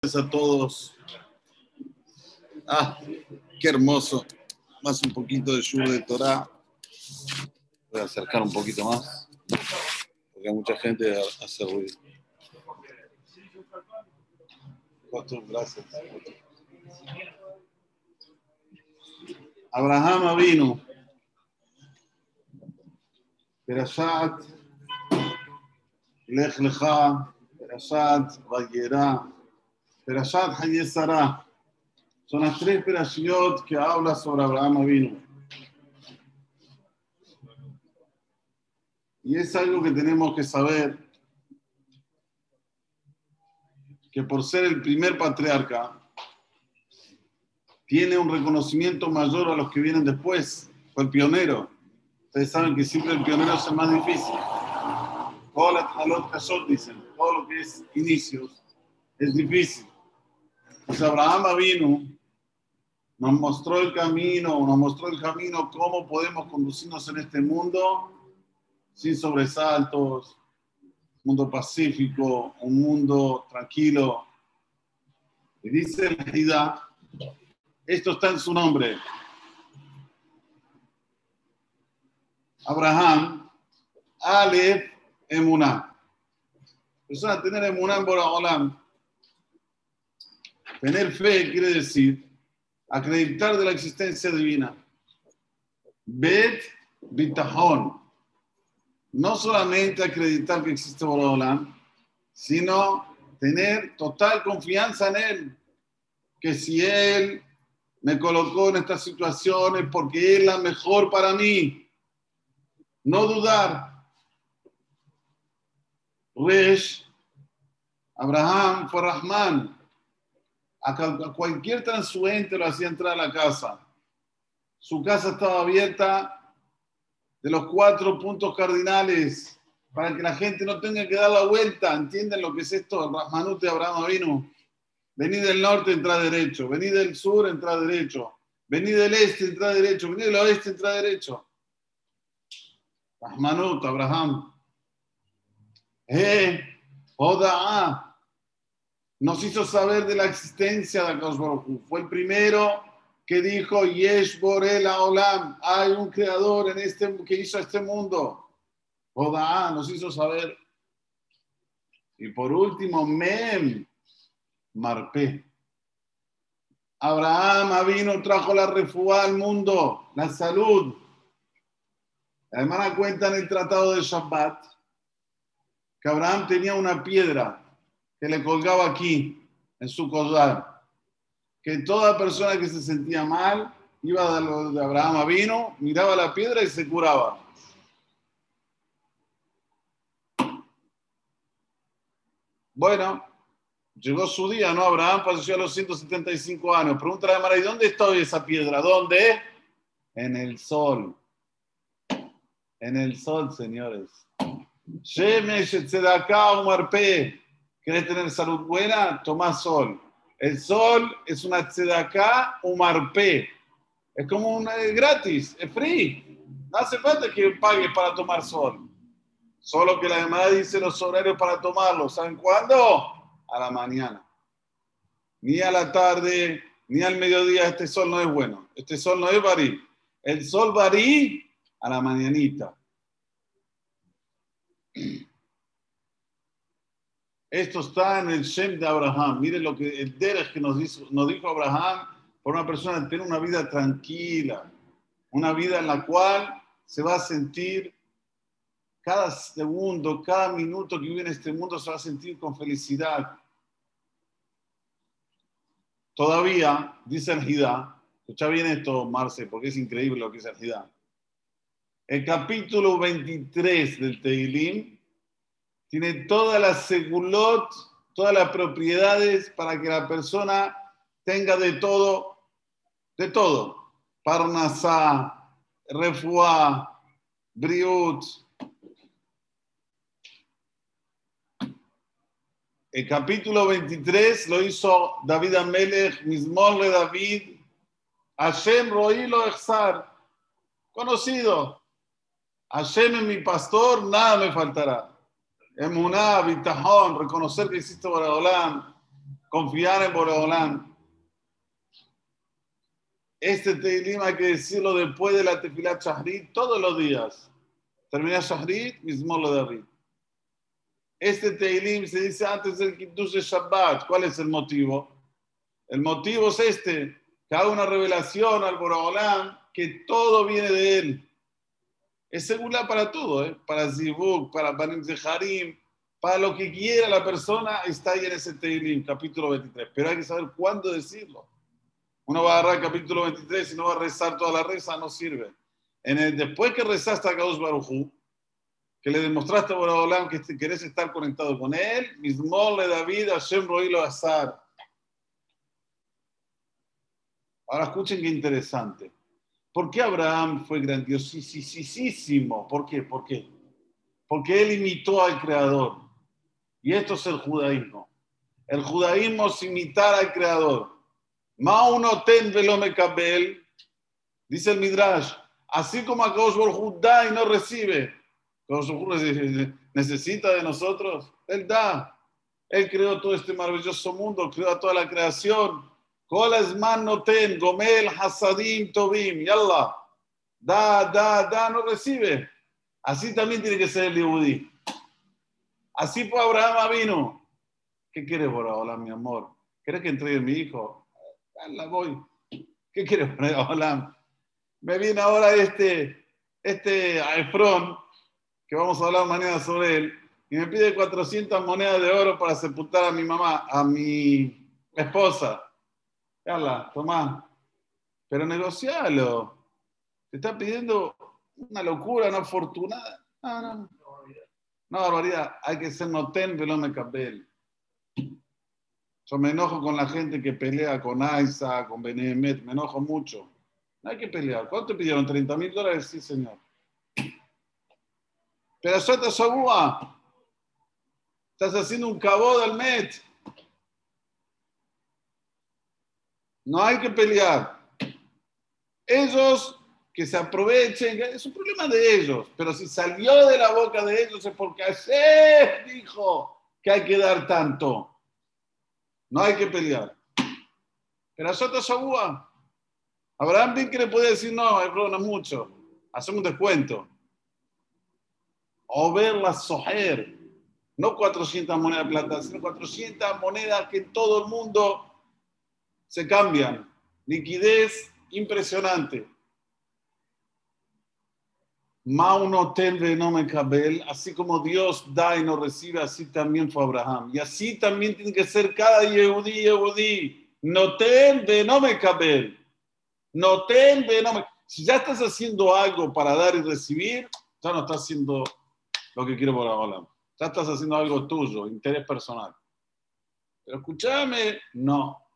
a todos. Ah, qué hermoso. Más un poquito de lluvia de Torah. Voy a acercar un poquito más. Porque mucha gente hace ruido. Cuatro, gracias. Abraham vino. Perashat. Lech Lecha. Perashat. Vayera. Perashat Hayesara. Son las tres perashiot que habla sobre Abraham vino. Y es algo que tenemos que saber, que por ser el primer patriarca, tiene un reconocimiento mayor a los que vienen después. Fue el pionero. Ustedes saben que siempre el pionero es el más difícil. Todo lo, dicen, todo lo que es inicios es difícil. Pues Abraham vino, nos mostró el camino, nos mostró el camino, cómo podemos conducirnos en este mundo sin sobresaltos, un mundo pacífico, un mundo tranquilo. Y dice el Hida, esto está en su nombre. Abraham, Aleph, Emuná. Persona tener Emuná en Boraholam Tener fe quiere decir acreditar de la existencia divina. Bet bitahon. No solamente acreditar que existe Borodolam, sino tener total confianza en Él. Que si Él me colocó en estas situaciones porque es la mejor para mí. No dudar. Resh, Abraham fue Rahman, a cualquier transuente lo hacía entrar a la casa. Su casa estaba abierta de los cuatro puntos cardinales para que la gente no tenga que dar la vuelta. ¿Entienden lo que es esto? De Abraham vino. Vení del norte, entra derecho. Vení del sur, entra derecho. Vení del este, entra derecho. Vení del oeste, entra derecho. Rahmanut, Abraham. Eh, Oda'a nos hizo saber de la existencia de Akash Fue el primero que dijo, Yesh Borela Olam, hay un creador en este, que hizo este mundo. Oda nos hizo saber. Y por último, Mem, Marpe. Abraham vino, trajo la refugio al mundo, la salud. La hermana cuenta en el tratado de Shabbat que Abraham tenía una piedra que le colgaba aquí, en su collar. Que toda persona que se sentía mal iba a de Abraham vino, miraba la piedra y se curaba. Bueno, llegó su día, ¿no? Abraham falleció a los 175 años. Pregúntale a Mara, ¿y dónde está hoy esa piedra? ¿Dónde? En el sol. En el sol, señores. Tzedakah. ¿Quieres tener salud buena? Toma sol. El sol es una tzedaká marpe. Es como un gratis, es free. No hace falta que pague para tomar sol. Solo que la demanda dice los horarios para tomarlo. ¿Saben cuándo? A la mañana. Ni a la tarde, ni al mediodía. Este sol no es bueno. Este sol no es varí. El sol varí a la mañanita. Esto está en el Shem de Abraham. Miren lo que el Derech que nos, nos dijo Abraham por una persona que tiene una vida tranquila, una vida en la cual se va a sentir cada segundo, cada minuto que vive en este mundo se va a sentir con felicidad. Todavía, dice el Hidá, escucha bien esto, Marce, porque es increíble lo que dice el Hidá. El capítulo 23 del Teilim tiene todas las segulot, todas las propiedades para que la persona tenga de todo, de todo. Parnasá, refuá, briut. El capítulo 23 lo hizo David Amelech, Mismor de David, Hashem Roilo Exar, conocido. Hashem es mi pastor, nada me faltará. Emuná, Bitajón, reconocer que existe Boraholam, confiar en Boreolam. Este Teilim hay que decirlo después de la Tefilat Shahrit todos los días. Termina Shahrit, mismo lo David. Este Teilim se dice antes del Kiddush de Shabbat. ¿Cuál es el motivo? El motivo es este, que haga una revelación al Boreolam que todo viene de él. Es segura para todo, ¿eh? para Zibuk, para Banim Zeharim, para lo que quiera la persona, está ahí en ese Teilim, capítulo 23. Pero hay que saber cuándo decirlo. Uno va a agarrar el capítulo 23 y no va a rezar toda la reza, no sirve. En el, después que rezaste a Kadosh Barujú, que le demostraste a Boraholam que querés estar conectado con él, mismo le David, Hashem Roilo Azar. Ahora escuchen qué interesante. ¿Por qué Abraham fue grandiosísimo? ¿Por qué? ¿Por? Porque él imitó al Creador. Y esto es el judaísmo. El judaísmo es imitar al Creador. Mauno ten velome kabel, dice el Midrash, así como a Baruj da y no recibe. necesita de nosotros, Él da. Él creó todo este maravilloso mundo, creó toda la creación. Man no ten, gomel, hasadim, tobim, yallah. Da, da, da, no recibe. Así también tiene que ser el Yehudi. Así fue Abraham vino. ¿Qué quieres ahora, mi amor? ¿Quieres que entregue a mi hijo? La voy. ¿Qué quieres ahora? Me viene ahora este, este Efron, que vamos a hablar mañana sobre él, y me pide 400 monedas de oro para sepultar a mi mamá, a mi esposa. Carla, tomá. Pero negocialo. Te está pidiendo una locura, una fortunada. No, no. No, barbaridad. Hay que ser noten me cabel. Yo me enojo con la gente que pelea con Aiza, con Benemet. Me enojo mucho. No hay que pelear. ¿Cuánto te pidieron? ¿30 mil dólares? Sí, señor. Pero eso te sabúa. Estás haciendo un cabo del Met. No hay que pelear. Ellos que se aprovechen, es un problema de ellos, pero si salió de la boca de ellos es porque ayer dijo que hay que dar tanto. No hay que pelear. Pero Sota Sabúa, Abraham bien que le puede decir, no, hay problema mucho, hacemos un descuento. O ver la sojer, no 400 monedas de plata, sino 400 monedas que en todo el mundo se cambian. Liquidez impresionante. Así como Dios da y no recibe, así también fue Abraham. Y así también tiene que ser cada Yehudí, Yehudí. No de no me cabel. No de no me. Si ya estás haciendo algo para dar y recibir, ya no estás haciendo lo que quiero por ahora. Ya estás haciendo algo tuyo, interés personal. Pero escúchame, no.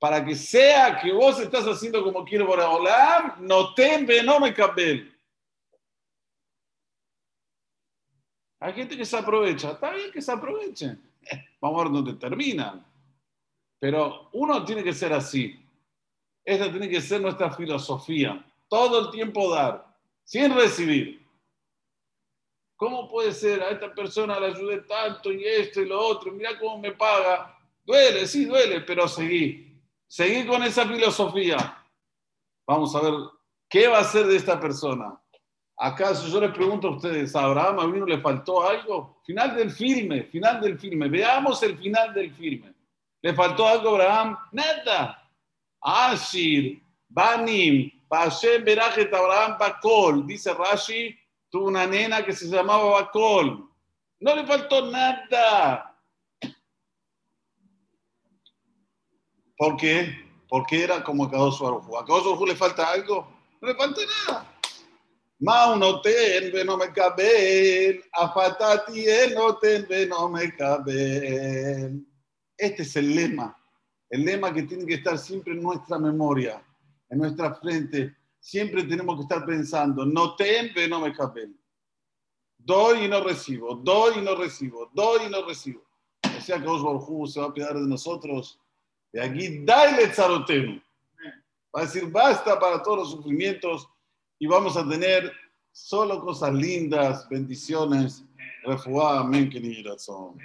Para que sea que vos estás haciendo como quiero por ahora, no de no me cabel. Hay gente que se aprovecha. Está bien que se aprovechen. Vamos a ver dónde terminan. Pero uno tiene que ser así. Esta tiene que ser nuestra filosofía. Todo el tiempo dar, sin recibir. ¿Cómo puede ser? A esta persona le ayudé tanto y esto y lo otro. Mira cómo me paga. Duele, sí, duele, pero seguí. Seguí con esa filosofía. Vamos a ver qué va a hacer de esta persona. ¿Acaso yo les pregunto a ustedes, ¿a Abraham no le faltó algo? Final del filme, final del filme. Veamos el final del filme. ¿Le faltó algo Abraham? Nada. Ashir, Banim, Bashem Berajet Abraham Bakol. Dice Rashi, tuvo una nena que se llamaba Bakol. No le faltó nada. ¿Por qué? Porque era como a Kadosh ¿A Kadosh le falta algo? No le falta nada. Maunoten no me cabel, afatati enoten no me cabel. Este es el lema, el lema que tiene que estar siempre en nuestra memoria, en nuestra frente. Siempre tenemos que estar pensando, no ten, no me cabel. Doy y no recibo, doy y no recibo, doy y no recibo. O sea que Osborjú se va a pegar de nosotros. De aquí, dale tzarotenu. Va a decir basta para todos los sufrimientos y vamos a tener solo cosas lindas, bendiciones. Refuá, amén, que ni razón.